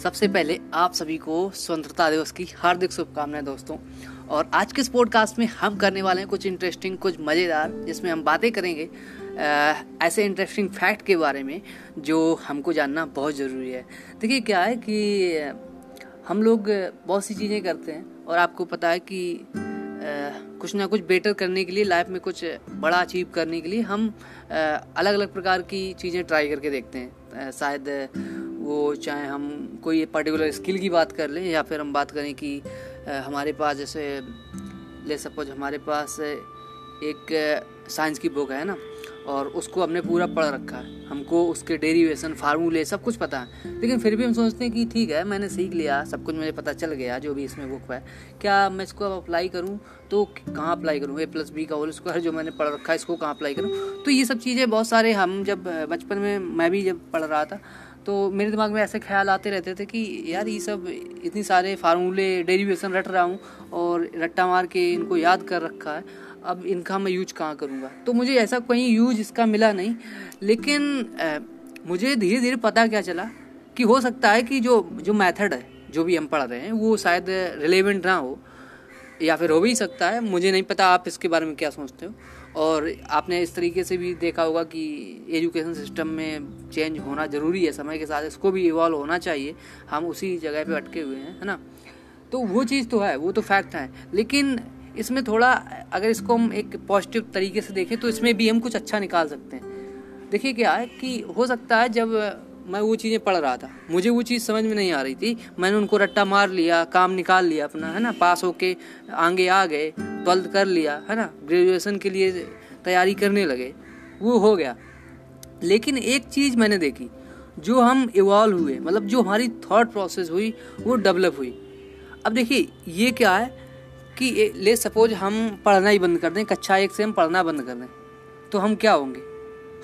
सबसे पहले आप सभी को स्वतंत्रता दिवस की हार्दिक शुभकामनाएँ दोस्तों। और आज के इस पॉडकास्ट में हम करने वाले हैं कुछ इंटरेस्टिंग कुछ मज़ेदार, जिसमें हम बातें करेंगे ऐसे इंटरेस्टिंग फैक्ट के बारे में जो हमको जानना बहुत ज़रूरी है। देखिए, क्या है कि हम लोग बहुत सी चीज़ें करते हैं और आपको पता है कि कुछ ना कुछ बेटर करने के लिए लाइफ में कुछ बड़ा अचीव करने के लिए हम अलग अलग प्रकार की चीज़ें ट्राई करके देखते हैं। शायद वो चाहे हम कोई पर्टिकुलर स्किल की बात कर लें या फिर हम बात करें कि हमारे पास जैसे, ले सपोज़ हमारे पास एक साइंस की बुक है ना, और उसको हमने पूरा पढ़ रखा है। हमको उसके डेरिवेशन फार्मूले सब कुछ पता है। लेकिन फिर भी हम सोचते हैं कि ठीक है, मैंने सीख लिया, सब कुछ मुझे पता चल गया, जो भी इसमें बुक है। क्या मैं इसको अब अप्लाई करूँ? तो कहाँ अप्लाई करूँ? ए प्लस बी का होल स्क्वायर जो मैंने पढ़ रखा है, इसको कहाँ अप्लाई करूँ? तो ये सब चीज़ें बहुत सारे हम जब बचपन में मैं भी जब पढ़ रहा था तो मेरे दिमाग में ऐसे ख्याल आते रहते थे कि यार ये सब इतनी सारे फार्मूले डेरिवेशन रट रहा हूँ और रट्टा मार के इनको याद कर रखा है। अब इनका मैं यूज़ कहाँ करूँगा? तो मुझे ऐसा कहीं यूज़ इसका मिला नहीं, लेकिन मुझे धीरे धीरे पता क्या चला कि हो सकता है कि जो जो मेथड है, जो भी हम पढ़ रहे हैं, वो शायद रिलेवेंट ना हो, या फिर हो भी सकता है, मुझे नहीं पता आप इसके बारे में क्या सोचते हो। और आपने इस तरीके से भी देखा होगा कि एजुकेशन सिस्टम में चेंज होना ज़रूरी है, समय के साथ इसको भी इवॉल्व होना चाहिए। हम उसी जगह पे अटके हुए हैं, है ना? तो वो चीज़ तो है, वो तो फैक्ट है। लेकिन इसमें थोड़ा, अगर इसको हम एक पॉजिटिव तरीके से देखें तो इसमें भी हम कुछ अच्छा निकाल सकते हैं। देखिए क्या है कि हो सकता है जब मैं वो चीज़ें पढ़ रहा था। मुझे वो चीज़ समझ में नहीं आ रही थी। मैंने उनको रट्टा मार लिया, काम निकाल लिया अपना, है ना? पास होके आगे आ गए, ट्वेल्थ कर लिया, है ना? ग्रेजुएशन के लिए तैयारी करने लगे। वो हो गया। लेकिन एक चीज़ मैंने देखी, जो हम इवॉल्व हुए मतलब जो हमारी थॉट प्रोसेस हुई, वो डेवलप हुई। अब देखिए, ये क्या है कि ले सपोज़ हम पढ़ना ही बंद कर दें, कक्षा एक से हम पढ़ना बंद कर दें तो हम क्या होंगे?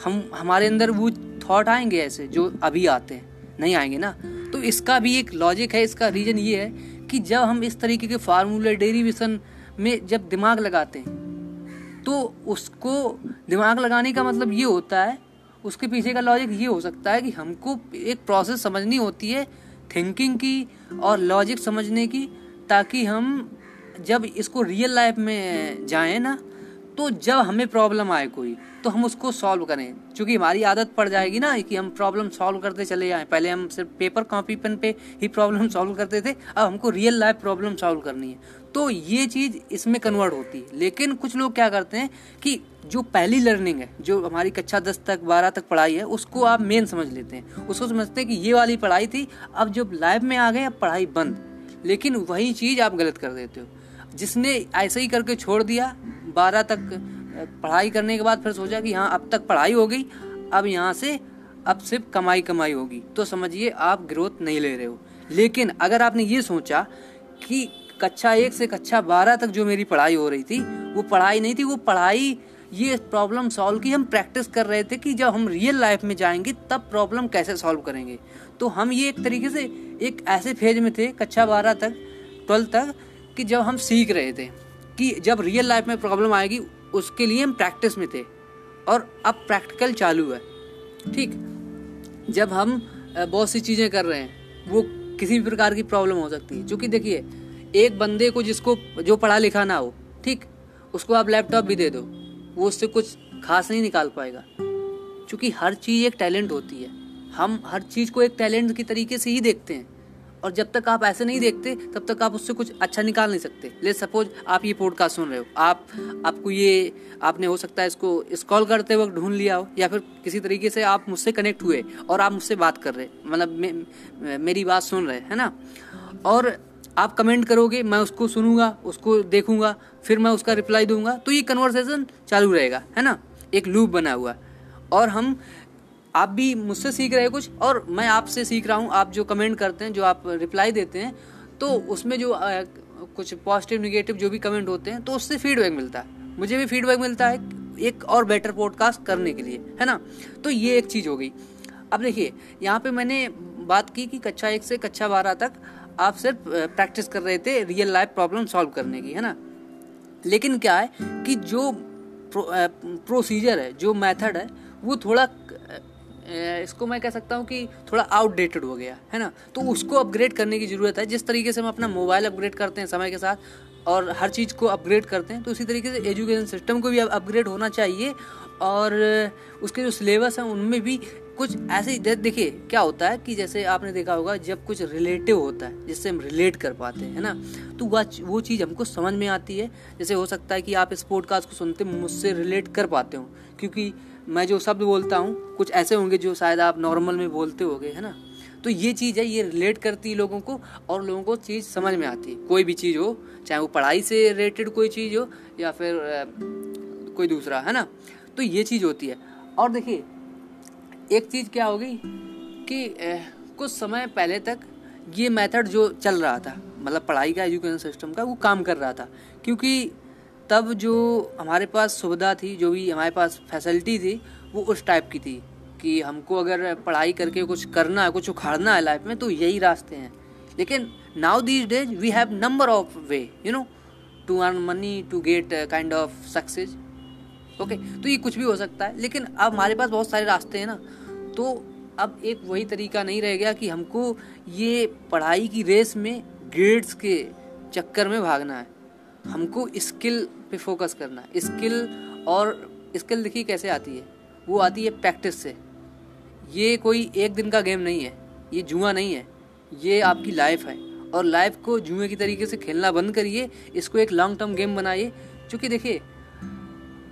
हम, हमारे अंदर वो थॉट आएँगे ऐसे, जो अभी आते हैं, नहीं आएँगे ना? तो इसका भी एक लॉजिक है, इसका रीज़न ये है कि जब हम इस तरीके के फार्मूले डेरिवेशन में जब दिमाग लगाते हैं तो उसको दिमाग लगाने का मतलब ये होता है, उसके पीछे का लॉजिक ये हो सकता है कि हमको एक प्रोसेस समझनी होती है थिंकिंग की और लॉजिक समझने की, ताकि हम जब इसको रियल लाइफ में जाएँ ना तो जब हमें प्रॉब्लम आए कोई तो हम उसको सॉल्व करें। क्योंकि हमारी आदत पड़ जाएगी ना कि हम प्रॉब्लम सॉल्व करते चले जाएँ। पहले हम सिर्फ़ पेपर कॉपी पेन पे ही प्रॉब्लम सॉल्व करते थे, अब हमको रियल लाइफ प्रॉब्लम सॉल्व करनी है। तो ये चीज़ इसमें कन्वर्ट होती है। लेकिन कुछ लोग क्या करते हैं कि जो पहली लर्निंग है, जो हमारी कक्षा दस तक, बारह तक पढ़ाई है, उसको आप मेन समझ लेते हैं। उसको समझते हैं कि ये वाली पढ़ाई थी, अब जब लाइफ में आ गए, अब पढ़ाई बंद। लेकिन वही चीज़ आप गलत कर देते हो। जिसने ऐसे ही करके छोड़ दिया बारह तक पढ़ाई करने के बाद फिर सोचा कि हाँ अब तक पढ़ाई हो गई, अब यहाँ से, अब सिर्फ़ कमाई कमाई होगी। तो समझिए, आप ग्रोथ नहीं ले रहे हो। लेकिन अगर आपने ये सोचा कि कक्षा एक से कक्षा बारह तक जो मेरी पढ़ाई हो रही थी, वो पढ़ाई नहीं थी, वो पढ़ाई, ये प्रॉब्लम सॉल्व की हम प्रैक्टिस कर रहे थे कि जब हम रियल लाइफ में जाएँगे, तब प्रॉब्लम कैसे सॉल्व करेंगे। तो हम ये एक तरीके से, एक ऐसे फ़ेज़ में थे, कक्षा बारह तक ट्वेल्थ तक, कि जब हम सीख रहे थे। कि जब रियल लाइफ में प्रॉब्लम आएगी, उसके लिए हम प्रैक्टिस में थे। और अब प्रैक्टिकल चालू है। ठीक? जब हम बहुत सी चीज़ें कर रहे हैं, वो किसी भी प्रकार की प्रॉब्लम हो सकती है। क्योंकि देखिए, एक बंदे को जिसको, जो पढ़ा लिखा ना हो, ठीक? उसको आप लैपटॉप भी दे दो, वो उससे कुछ खास नहीं निकाल पाएगा। क्योंकि हर चीज़ एक टैलेंट होती है। हम हर चीज़ को एक टैलेंट की तरीके से ही देखते हैं। और जब तक आप ऐसे नहीं देखते तब तक आप उससे कुछ अच्छा निकाल नहीं सकते। ले सपोज़ आप ये पॉडकास्ट सुन रहे हो। आप आपको ये आपने हो सकता है इसको स्कॉल करते वक्त ढूंढ लिया हो या फिर किसी तरीके से आप मुझसे कनेक्ट हुए और आप मुझसे बात कर रहे मतलब मे, मेरी बात सुन रहे है ना? और आप कमेंट करोगे मैं उसको सुनूँगा उसको देखूँगा फिर मैं उसका रिप्लाई दूँगा तो ये कन्वर्सेशन चालू रहेगा है ना? एक लूप बना हुआ और हम आप भी मुझसे सीख रहे हैं कुछ और मैं आपसे सीख रहा हूँ आप जो कमेंट करते हैं जो आप रिप्लाई देते हैं तो उसमें जो आ, कुछ पॉजिटिव निगेटिव जो भी कमेंट होते हैं तो उससे फीडबैक मिलता है। मुझे भी फीडबैक मिलता है एक और बेटर पॉडकास्ट करने के लिए है ना? तो ये एक चीज़ हो गई। अब देखिए यहाँ पे मैंने बात की कि कक्षा एक से कक्षा बारह तक आप सिर्फ़ प्रैक्टिस कर रहे थे रियल लाइफ प्रॉब्लम सॉल्व करने की है ना? लेकिन क्या है कि जो प्रो, प्रोसीजर है जो मेथड है वो थोड़ा इसको मैं कह सकता हूँ कि थोड़ा आउटडेटेड हो गया, है ना? तो उसको अपग्रेड करने की ज़रूरत है, जिस तरीके से हम अपना मोबाइल अपग्रेड करते हैं समय के साथ, और हर चीज़ को अपग्रेड करते हैं तो उसी तरीके से एजुकेशन सिस्टम को भी अपग्रेड होना चाहिए, और उसके जो सिलेबस हैं, उनमें भी कुछ ऐसे ही देखिए, क्या होता है कि जैसे आपने देखा होगा, जब कुछ रिलेटिव होता है, जिससे हम रिलेट कर पाते हैं, है ना? तो वह वो चीज़ हमको समझ में आती है। जैसे हो सकता है कि आप इस पॉडकास्ट को सुनते, मुझसे रिलेट कर पाते हो, क्योंकि मैं जो शब्द बोलता हूँ कुछ ऐसे होंगे जो शायद आप नॉर्मल में बोलते हो है ना? तो ये चीज़ है ये रिलेट करती है लोगों को और लोगों को चीज़ समझ में आती है। कोई भी चीज़ हो चाहे वो पढ़ाई से रिलेटेड कोई चीज़ हो या फिर कोई दूसरा है ना? तो ये चीज़ होती है। और देखिए एक चीज़ क्या होगी कि ए, कुछ समय पहले तक ये मेथड जो चल रहा था मतलब पढ़ाई का एजुकेशन सिस्टम का वो काम कर रहा था। क्योंकि तब जो हमारे पास सुविधा थी, जो भी हमारे पास फैसिलिटी थी, वो उस टाइप की थी कि हमको अगर पढ़ाई करके कुछ करना है, कुछ उखाड़ना है लाइफ में तो यही रास्ते हैं। लेकिन now these days we have number of way you know to earn money to get kind of success okay तो ये कुछ भी हो सकता है, लेकिन अब हमारे पास बहुत सारे रास्ते हैं ना। तो अब एक वही तरीका नहीं रह गया कि हमको ये पढ़ाई की रेस में ग्रेड्स के चक्कर में भागना है। हमको स्किल पे फोकस करना है। स्किल और स्किल देखिए कैसे आती है। वो आती है प्रैक्टिस से। ये कोई एक दिन का गेम नहीं है। ये जुआ नहीं है। ये आपकी लाइफ है। और लाइफ को जुए की तरीके से खेलना बंद करिए। इसको एक लॉन्ग टर्म गेम बनाइए। क्योंकि देखिए,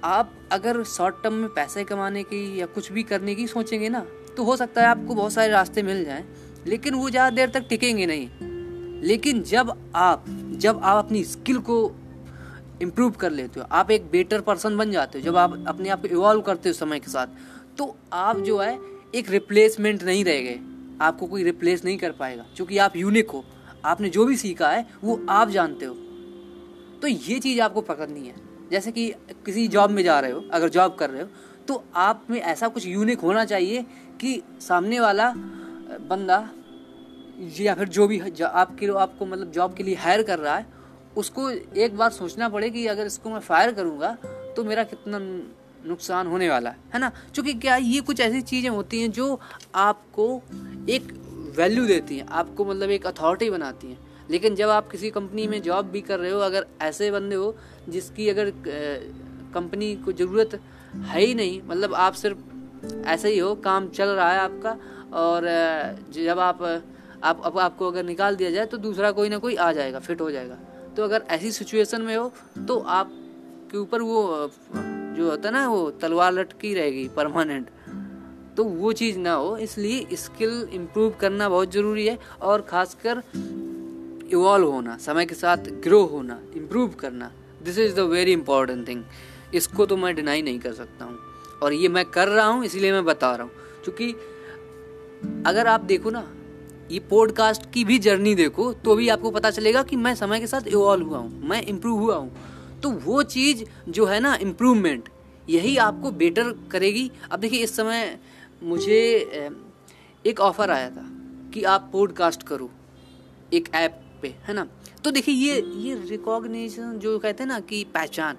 आप अगर शॉर्ट टर्म में पैसे कमाने की या कुछ भी करने की सोचेंगे ना तो हो सकता है आपको बहुत सारे रास्ते मिल जाएँ। लेकिन वो ज़्यादा देर तक टिकेंगे नहीं। लेकिन जब आप जब आप अपनी स्किल को इम्प्रूव कर लेते हो। आप एक बेटर पर्सन बन जाते हो जब आप अपने आप को इवॉल्व करते हो समय के साथ। तो आप जो है, एक रिप्लेसमेंट नहीं रह गए। आपको कोई रिप्लेस नहीं कर पाएगा, क्योंकि आप यूनिक हो। आपने जो भी सीखा है, वो आप जानते हो। तो ये चीज़ आपको पकड़नी है। जैसे कि किसी जॉब में जा रहे हो, अगर जॉब कर रहे हो तो आप में ऐसा कुछ यूनिक होना चाहिए कि सामने वाला बंदा या फिर जो भी आपके आपको मतलब जॉब के लिए हायर कर रहा है उसको एक बार सोचना पड़े कि अगर इसको मैं फायर करूँगा तो मेरा कितना नुकसान होने वाला है है ना? क्योंकि क्या ये कुछ ऐसी चीज़ें होती हैं जो आपको एक वैल्यू देती हैं, आपको मतलब एक अथॉरिटी बनाती हैं। लेकिन जब आप किसी कंपनी में जॉब भी कर रहे हो, अगर ऐसे बंदे हो जिसकी अगर कंपनी को ज़रूरत है ही नहीं मतलब आप सिर्फ़ ऐसे ही हो, काम चल रहा है आपका, और जब आप आप, अब आपको अगर निकाल दिया जाए तो दूसरा कोई ना कोई आ जाएगा फिट हो जाएगा। तो अगर ऐसी सिचुएशन में हो तो आप के ऊपर वो, जो होता है ना, वो तलवार लटकी रहेगी परमानेंट तो वो चीज़ ना हो, इसलिए स्किल इम्प्रूव करना बहुत ज़रूरी है और ख़ासकर इवॉल्व होना, समय के साथ ग्रो होना इम्प्रूव करना। This is the very important thing इसको तो मैं डिनाई नहीं कर सकता हूँ। और ये मैं कर रहा हूँ, इसलिए मैं बता रहा हूँ। क्योंकि अगर आप देखो ना ये पॉडकास्ट की भी जर्नी देखो तो भी आपको पता चलेगा कि मैं समय के साथ इवॉल्व हुआ हूँ, मैं इम्प्रूव हुआ हूँ। तो वो चीज़ जो है ना इम्प्रूवमेंट यही आपको बेटर करेगी। अब देखिए, इस समय मुझे एक ऑफ़र आया था कि आप पॉडकास्ट करो, एक ऐप पे, है ना? तो देखिए, ये ये रिकॉग्निशन जो कहते हैं ना कि पहचान,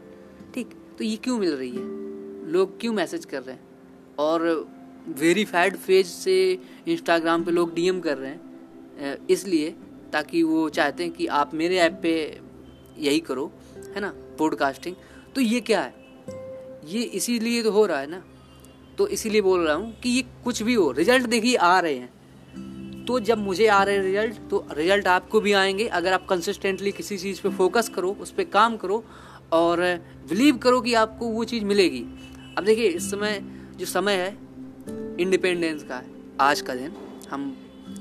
ठीक? तो ये क्यों मिल रही है? लोग क्यों मैसेज कर रहे हैं? और वेरीफाइड पेज से इंस्टाग्राम पे लोग डीएम कर रहे हैं इसलिए ताकि वो चाहते हैं कि आप मेरे ऐप पे यही करो, है ना पॉडकास्टिंग तो ये क्या है? ये इसीलिए तो हो रहा है ना। तो इसीलिए बोल रहा हूँ कि ये कुछ भी हो रिज़ल्ट देखिए, आ रहे हैं। तो जब मुझे आ रहे रिज़ल्ट तो रिज़ल्ट आपको भी आएँगे। अगर आप कंसिस्टेंटली किसी चीज़ पे फोकस करो, उस पर काम करो और बिलीव करो कि आपको वो चीज़ मिलेगी। अब देखिए, इस समय, जो समय है इंडिपेंडेंस का है। आज का दिन। हम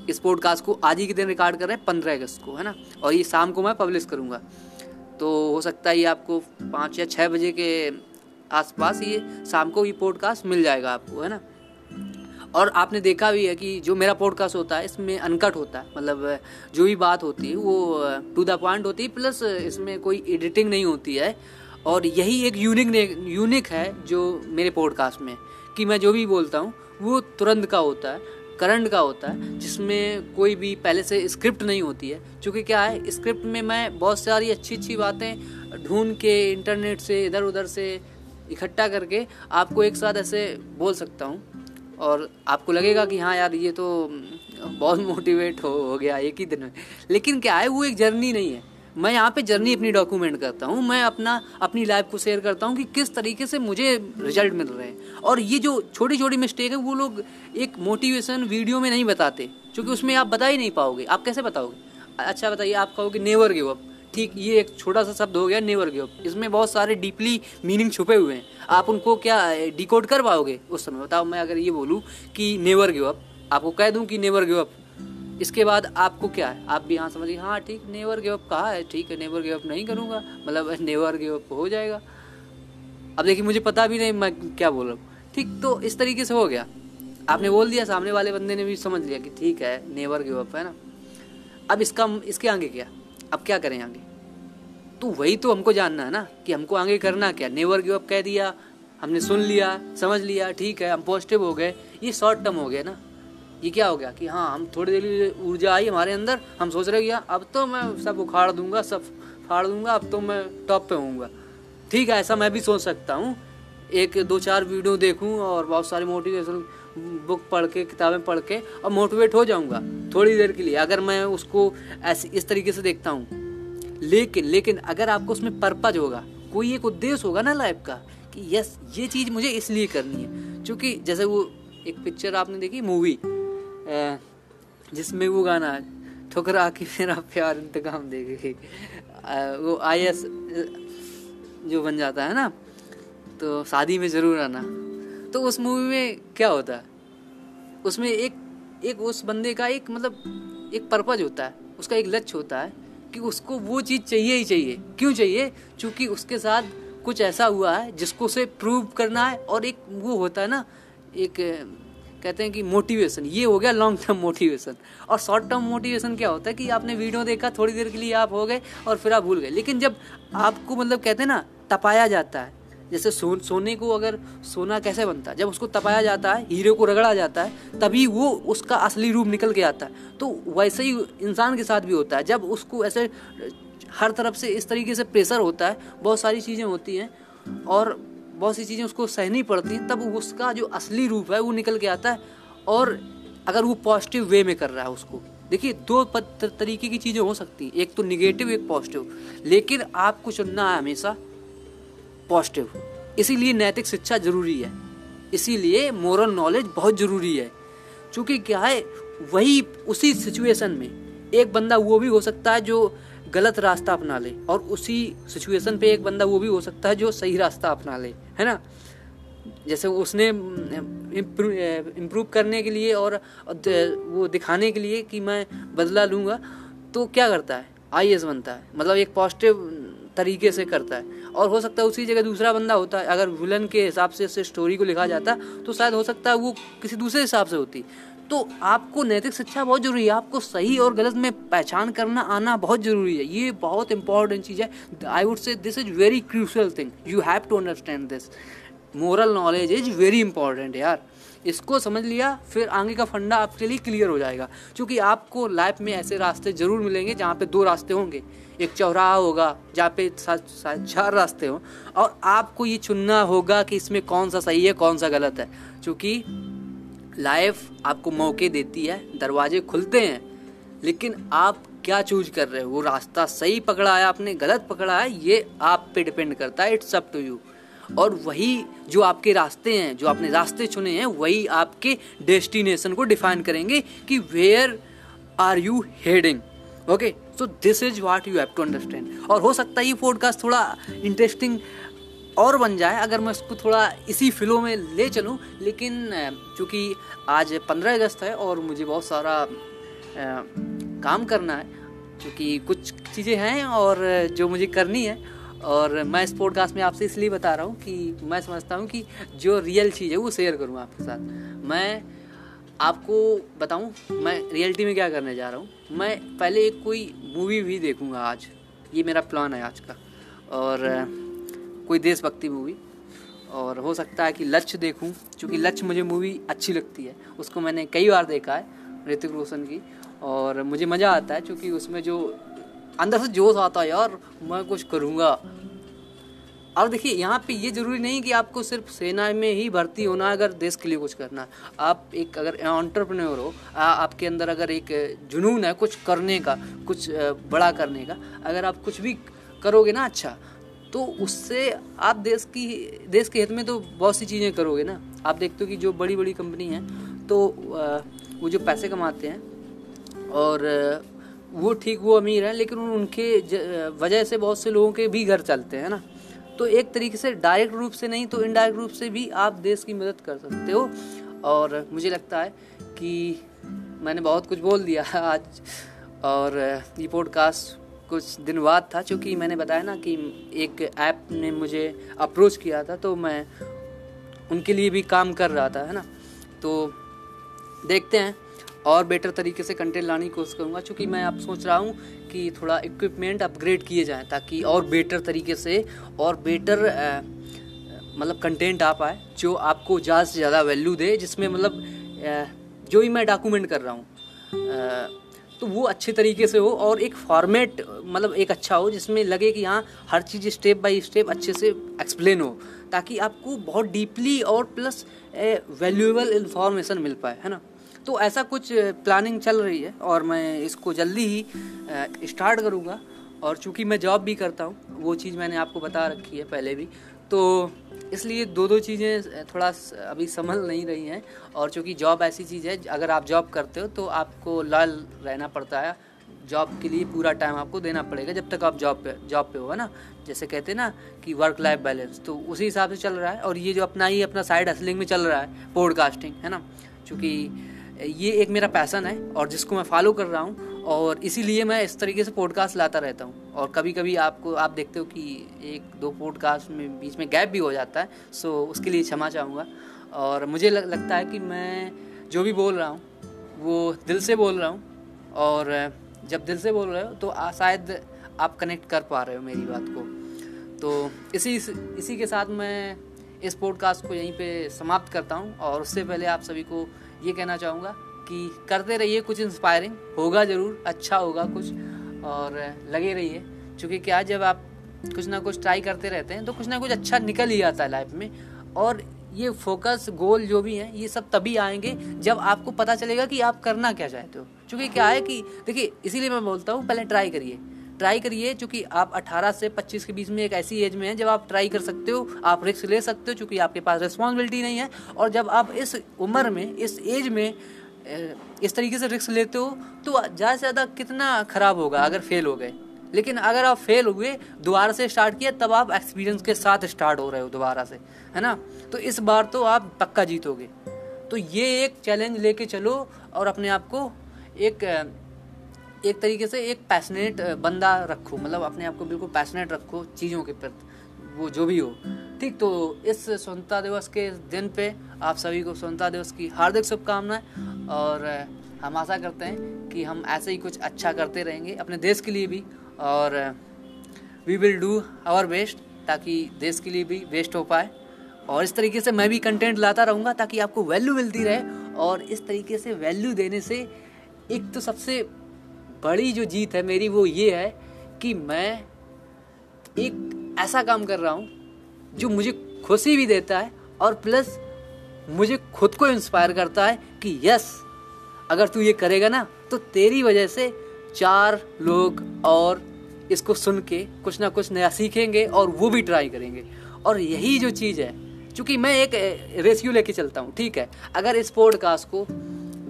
इस पॉडकास्ट को आज ही के दिन रिकॉर्ड कर रहे हैं, पंद्रह अगस्त को, है ना? और ये शाम को मैं पब्लिश करूँगा। तो हो सकता है ये आपको पाँच या छः बजे के आसपास ये शाम को ये पॉडकास्ट मिल जाएगा आपको, है ना? और आपने देखा भी है कि जो मेरा पॉडकास्ट होता है, इसमें अनकट होता है। मतलब जो भी बात होती है, वो टू द पॉइंट होती है प्लस इसमें कोई एडिटिंग नहीं होती है। और यही एक यूनिक यूनिक है जो मेरे पॉडकास्ट में। कि मैं जो भी बोलता हूँ वो तुरंत का होता है करंट का होता है जिसमें कोई भी पहले से स्क्रिप्ट नहीं होती है। क्योंकि क्या है स्क्रिप्ट में मैं बहुत सारी अच्छी अच्छी बातें ढूंढ के इंटरनेट से इधर उधर से इकट्ठा करके आपको एक साथ ऐसे बोल सकता हूँ। और आपको लगेगा कि हाँ यार ये तो बहुत मोटिवेट हो, हो गया एक ही दिन में। लेकिन क्या है वो एक जर्नी नहीं है। मैं यहाँ पे जर्नी अपनी डॉक्यूमेंट करता हूँ, मैं अपना, अपनी लाइफ को शेयर करता हूँ कि किस तरीके से मुझे रिज़ल्ट मिल रहे हैं। और ये जो छोटी छोटी मिस्टेक है, वो लोग एक मोटिवेशन वीडियो में नहीं बताते, क्योंकि उसमें आप बता ही नहीं पाओगे। आप कैसे बताओगे? अच्छा बताइए, आप कहोगे नेवर गिव अप ठीक, ये एक छोटा सा शब्द हो गया नेवर गिव अप इसमें बहुत सारे डीपली मीनिंग छुपे हुए हैं। आप उनको क्या डिकोड कर पाओगे? उस समय बताओ, मैं अगर ये बोलूँ कि नेवर गिव अप आपको कह दूँ कि नेवर गिव अप इसके बाद आपको क्या है? आप भी हाँ समझिए हाँ ठीक नेवर गिव अप कहा है? ठीक है नेवर गिव अप नहीं करूँगा। मतलब नेवर गिव अप हो जाएगा। अब देखिए, मुझे पता भी नहीं, मैं क्या बोल रहा हूँ। ठीक तो इस तरीके से हो गया। आपने बोल दिया, सामने वाले बंदे ने भी समझ लिया कि ठीक है नेवर गिव अप है ना? अब इसका, इसके आगे क्या? अब क्या करें आगे? तो वही तो हमको जानना है ना, कि हमको आगे करना क्या? नेवर गिव अप कह दिया, हमने सुन लिया, समझ लिया, ठीक है, हम पॉजिटिव हो गए। ये शॉर्ट टर्म हो गया ना। ये क्या हो गया कि हाँ हम थोड़ी देर लिए ऊर्जा आई हमारे अंदर, हम सोच रहे कि अब तो मैं सब उखाड़ दूँगा, सब फाड़ दूँगा, अब तो मैं टॉप पे होऊँगा। ठीक है, ऐसा मैं भी सोच सकता हूँ। एक, दो, चार वीडियो देखूँ और बहुत सारे मोटिवेशन बुक पढ़ के, किताबें पढ़ के और मोटिवेट हो जाऊँगा थोड़ी देर के लिए, अगर मैं उसको ऐसे इस तरीके से देखता हूँ। लेकिन लेकिन अगर आपको उसमें पर्पज होगा, कोई एक उद्देश्य होगा ना लाइफ का कि यस ये चीज़ मुझे इसलिए करनी है। क्योंकि जैसे वो एक पिक्चर आपने देखी मूवी जिसमें वो गाना ठुकरा के मेरा प्यार इंतकाम देगी वो आईएस जो बन जाता है ना तो शादी में ज़रूर आना। तो उस मूवी में क्या होता है? उसमें एक एक उस बंदे का एक मतलब एक पर्पज होता है। उसका एक लक्ष्य होता है कि उसको वो चीज़ चाहिए ही चाहिए। क्यों चाहिए? क्योंकि उसके साथ कुछ ऐसा हुआ है, जिसको उसे प्रूव करना है, और एक वो होता है ना, एक कहते हैं कि मोटिवेशन ये हो गया लॉन्ग टर्म मोटिवेशन और शॉर्ट टर्म मोटिवेशन क्या होता है कि आपने वीडियो देखा थोड़ी देर के लिए आप हो गए और फिर आप भूल गए. लेकिन जब आपको मतलब कहते हैं ना तपाया जाता है जैसे सो, सोने को अगर सोना कैसे बनता है? जब उसको तपाया जाता है हीरे को रगड़ा जाता है तभी वो उसका असली रूप निकल के आता है. तो वैसे ही इंसान के साथ भी होता है. जब उसको ऐसे हर तरफ़ से इस तरीके से प्रेशर होता है बहुत सारी चीज़ें होती हैं और बहुत सी चीज़ें उसको सहनी पड़ती हैं तब उसका जो असली रूप है वो निकल के आता है और अगर वो पॉजिटिव वे में कर रहा है उसको। देखिए, दो तरीके की चीज़ें हो सकती हैं। एक तो निगेटिव एक पॉजिटिव लेकिन आपको चुनना है हमेशा पॉजिटिव इसीलिए नैतिक शिक्षा ज़रूरी है। इसीलिए मॉरल नॉलेज बहुत ज़रूरी है। क्योंकि क्या है, वही उसी सिचुएशन में एक बंदा वो भी हो सकता है जो गलत रास्ता अपना ले और उसी सिचुएशन पे एक बंदा वो भी हो सकता है जो सही रास्ता अपना ले, है ना? जैसे उसने इम्प्रूव करने के लिए और वो दिखाने के लिए कि मैं बदला लूँगा तो क्या करता है? आई बनता है। मतलब एक पॉजिटिव तरीके से करता है। और हो सकता है उसी जगह दूसरा बंदा होता है। अगर विलन के हिसाब से स्टोरी को लिखा जाता तो शायद हो सकता है वो किसी दूसरे हिसाब से होती। तो आपको नैतिक शिक्षा बहुत ज़रूरी है। आपको सही और गलत में पहचान करना, आना बहुत ज़रूरी है। ये बहुत इंपॉर्टेंट चीज़ है। I would say this is very crucial thing you have to understand this moral knowledge is very important यार। इसको समझ लिया, फिर आगे का फंडा आपके लिए क्लियर हो जाएगा। क्योंकि आपको लाइफ में ऐसे रास्ते ज़रूर मिलेंगे जहाँ पे दो रास्ते होंगे। एक चौराहा होगा, जहाँ पे चार रास्ते हों। और आपको ये चुनना होगा कि इसमें कौन सा सही है, कौन सा गलत है। क्योंकि लाइफ आपको मौके देती है, दरवाजे खुलते हैं, लेकिन आप क्या चूज़ कर रहे हो? वो रास्ता सही पकड़ा है आपने, गलत पकड़ा है, ये आप पे डिपेंड करता है, इट्स अप टू यू। और वही जो आपके रास्ते हैं, जो आपने रास्ते चुने हैं, वही आपके डेस्टिनेशन को डिफाइन करेंगे कि where are you heading okay so this is what you have to understand और हो सकता है ये पॉडकास्ट थोड़ा इंटरेस्टिंग और बन जाए, अगर मैं उसको थोड़ा इसी फिलो में ले चलूँ। लेकिन चूँकि आज पंद्रह अगस्त है और मुझे बहुत सारा काम करना है क्योंकि कुछ चीज़ें हैं और जो मुझे करनी है। और मैं इस पॉडकास्ट में आपसे इसलिए बता रहा हूँ कि मैं समझता हूँ कि जो रियल चीज़ है वो शेयर करूँ आपके साथ। मैं आपको बताऊँ, मैं रियलिटी में क्या करने जा रहा हूँ। मैं पहले एक कोई मूवी भी देखूँगा आज। ये मेरा प्लान है आज का। और कोई देशभक्ति मूवी और हो सकता है कि लक्ष्य देखूँ क्योंकि लक्ष्य मुझे मूवी अच्छी लगती है। उसको मैंने कई बार देखा है ऋतिक रोशन की। और मुझे मज़ा आता है क्योंकि उसमें जो अंदर से जोश आता है यार मैं कुछ करूँगा। और देखिए यहाँ पे ये ज़रूरी नहीं कि आपको सिर्फ़ सेना में ही भर्ती होना है अगर देश के लिए कुछ करना आप एक अगर ऑन्टरप्रनोर हो आ, आपके अंदर अगर एक जुनून है कुछ करने का कुछ बड़ा करने का अगर आप कुछ भी करोगे ना अच्छा तो उससे आप देश की, देश के हित में तो बहुत सी चीज़ें करोगे ना। आप देखते हो कि जो बड़ी बड़ी कंपनी हैं तो वो जो पैसे कमाते हैं, और वो ठीक, वो अमीर हैं, लेकिन उनके वजह से बहुत से लोगों के भी घर चलते हैं ना। तो एक तरीके से डायरेक्ट रूप से नहीं तो इनडायरेक्ट रूप से भी आप देश की मदद कर सकते हो। और मुझे लगता है कि मैंने बहुत कुछ बोल दिया आज, और ये पॉडकास्ट कुछ दिन बाद था, चूँकि मैंने बताया ना कि एक ऐप ने मुझे अप्रोच किया था तो मैं उनके लिए भी काम कर रहा था, है ना? तो देखते हैं और बेटर तरीके से कंटेंट लाने की कोशिश करूँगा क्योंकि मैं अब सोच रहा हूँ कि थोड़ा इक्विपमेंट अपग्रेड किए जाएँ, ताकि और बेटर तरीके से और बेटर मतलब कंटेंट आ पाए, जो आपको ज़्यादा से ज़्यादा वैल्यू दे, जिसमें मतलब जो भी मैं डॉक्यूमेंट कर रहा हूँ तो वो अच्छे तरीके से हो और एक फॉर्मेट मतलब एक अच्छा हो, जिसमें लगे कि हाँ हर चीज़ स्टेप बाय स्टेप अच्छे से एक्सप्लेन हो, ताकि आपको बहुत डीपली और प्लस वैल्यूएबल इन्फॉर्मेशन मिल पाए, है ना? तो ऐसा कुछ प्लानिंग चल रही है और मैं इसको जल्दी ही स्टार्ट करूँगा। और चूँकि मैं जॉब भी करता हूँ, वो चीज़ मैंने आपको बता रखी है पहले भी तो इसलिए दो दो चीज़ें थोड़ा अभी संभल नहीं रही हैं और चूँकि जॉब ऐसी चीज़ है, अगर आप जॉब करते हो तो आपको लॉयल रहना पड़ता है। जॉब के लिए पूरा टाइम आपको देना पड़ेगा जब तक आप जॉब पे जॉब पे हो ना? जैसे कहते हैं ना कि वर्क लाइफ बैलेंस तो उसी हिसाब से चल रहा है और ये जो अपना ही अपना साइड हसलिंग में चल रहा है पॉडकास्टिंग है ना? चूँकि ये एक मेरा पैसन है और जिसको मैं फॉलो कर रहा हूँ और इसीलिए मैं इस तरीके से पॉडकास्ट लाता रहता हूँ। और कभी कभी आपको आप देखते हो कि एक दो पॉडकास्ट में बीच में गैप भी हो जाता है सो उसके लिए क्षमा चाहूँगा। और मुझे लग, लगता है कि मैं जो भी बोल रहा हूँ वो दिल से बोल रहा हूँ और जब दिल से बोल रहे हो तो शायद आप कनेक्ट कर पा रहे हो मेरी बात को। तो इसी इसी के साथ मैं इस पॉडकास्ट को यहीं पे समाप्त करता हूँ और उससे पहले आप सभी को ये कहना चाहूँगा कि करते रहिए कुछ इंस्पायरिंग होगा ज़रूर अच्छा होगा कुछ, और लगे रहिए। क्योंकि क्या जब आप कुछ ना कुछ ट्राई करते रहते हैं तो कुछ ना कुछ अच्छा निकल ही आता है लाइफ में। और ये फोकस गोल जो भी हैं, ये सब तभी आएँगे जब आपको पता चलेगा कि आप करना क्या चाहते हो। क्योंकि क्या है कि, देखिए, इसीलिए मैं बोलता हूँ, पहले ट्राई करिए। ट्राई करिए क्योंकि आप 18 से 25 के बीच में एक ऐसी एज में है, जब आप ट्राई कर सकते हो, आप रिस्क ले सकते हो क्योंकि आपके पास रिस्पॉन्सिबिलिटी नहीं है। और जब आप इस उम्र में, इस एज में इस तरीके से रिस्क लेते हो तो ज़्यादा से ज़्यादा कितना ख़राब होगा अगर फेल हो गए? लेकिन अगर आप फेल हुए, दोबारा से स्टार्ट किया, तब आप एक्सपीरियंस के साथ स्टार्ट हो रहे हो दोबारा से, है ना? तो इस बार तो आप पक्का जीतोगे। तो ये एक चैलेंज लेके चलो और अपने आप को एक एक तरीके से एक पैशनेट बंदा रखो मतलब अपने आप को बिल्कुल पैशनेट रखो चीज़ों के प्रति, वो जो भी हो। ठीक तो इस स्वतंत्रता दिवस के दिन पे आप सभी को स्वतंत्रता दिवस की हार्दिक शुभकामनाएँ, और हम आशा करते हैं कि हम ऐसे ही कुछ अच्छा करते रहेंगे अपने देश के लिए भी, और we will do our best ताकि देश के लिए भी वेस्ट हो पाए। और इस तरीके से मैं भी कंटेंट लाता रहूँगा ताकि आपको वैल्यू मिलती रहे, और इस तरीके से वैल्यू देने से एक तो सबसे बड़ी जो जीत है मेरी वो ये है कि मैं एक ऐसा काम कर रहा हूँ जो मुझे खुशी भी देता है और प्लस मुझे खुद को इंस्पायर करता है कि यस अगर तू ये करेगा ना तो तेरी वजह से चार लोग और इसको सुन के कुछ ना कुछ नया सीखेंगे और वो भी ट्राई करेंगे। और यही जो चीज़ है क्योंकि मैं एक रेशियो लेके चलता हूँ, ठीक है? अगर इस पॉडकास्ट को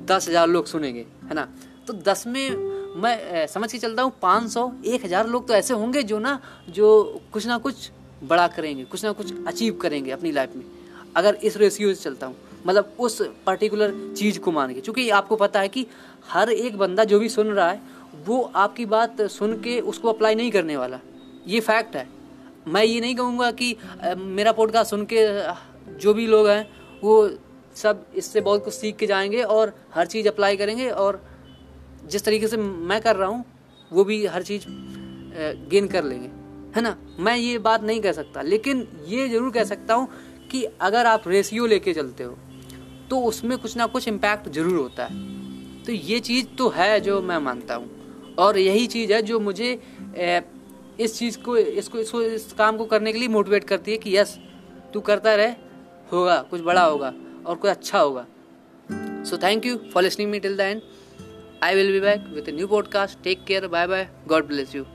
दस हज़ार लोग सुनेंगे, है ना? तो दस में मैं समझ के चलता हूँ, पाँच सौ, एक हज़ार लोग तो ऐसे होंगे जो ना, जो कुछ ना कुछ बड़ा करेंगे, कुछ ना कुछ अचीव करेंगे अपनी लाइफ में। अगर इस रेशियो से चलता हूँ मतलब उस पर्टिकुलर चीज़ को मान के चूँकि आपको पता है कि हर एक बंदा जो भी सुन रहा है, वो आपकी बात सुन के उसको अप्लाई नहीं करने वाला। ये फैक्ट है। मैं ये नहीं कहूँगा कि मेरा पॉडकास्ट सुन के जो भी लोग हैं, वो सब इससे बहुत कुछ सीख के जाएँगे और हर चीज़ अप्लाई करेंगे और जिस तरीके से मैं कर रहा हूँ, वो भी हर चीज़ गेन कर लेंगे। है ना? मैं ये बात नहीं कह सकता, लेकिन ये ज़रूर कह सकता हूँ कि अगर आप रेशियो लेके चलते हो तो उसमें कुछ ना कुछ इम्पैक्ट ज़रूर होता है। तो ये चीज़ तो है जो मैं मानता हूँ, और यही चीज़ है जो मुझे इस चीज़ को, इसको इसको, इस काम को करने के लिए मोटिवेट करती है कि यस तू करता रहे, होगा, कुछ बड़ा होगा और कुछ अच्छा होगा। So thank you for listening me till the end I will be back with a new podcast. Take care. Bye bye. God bless you.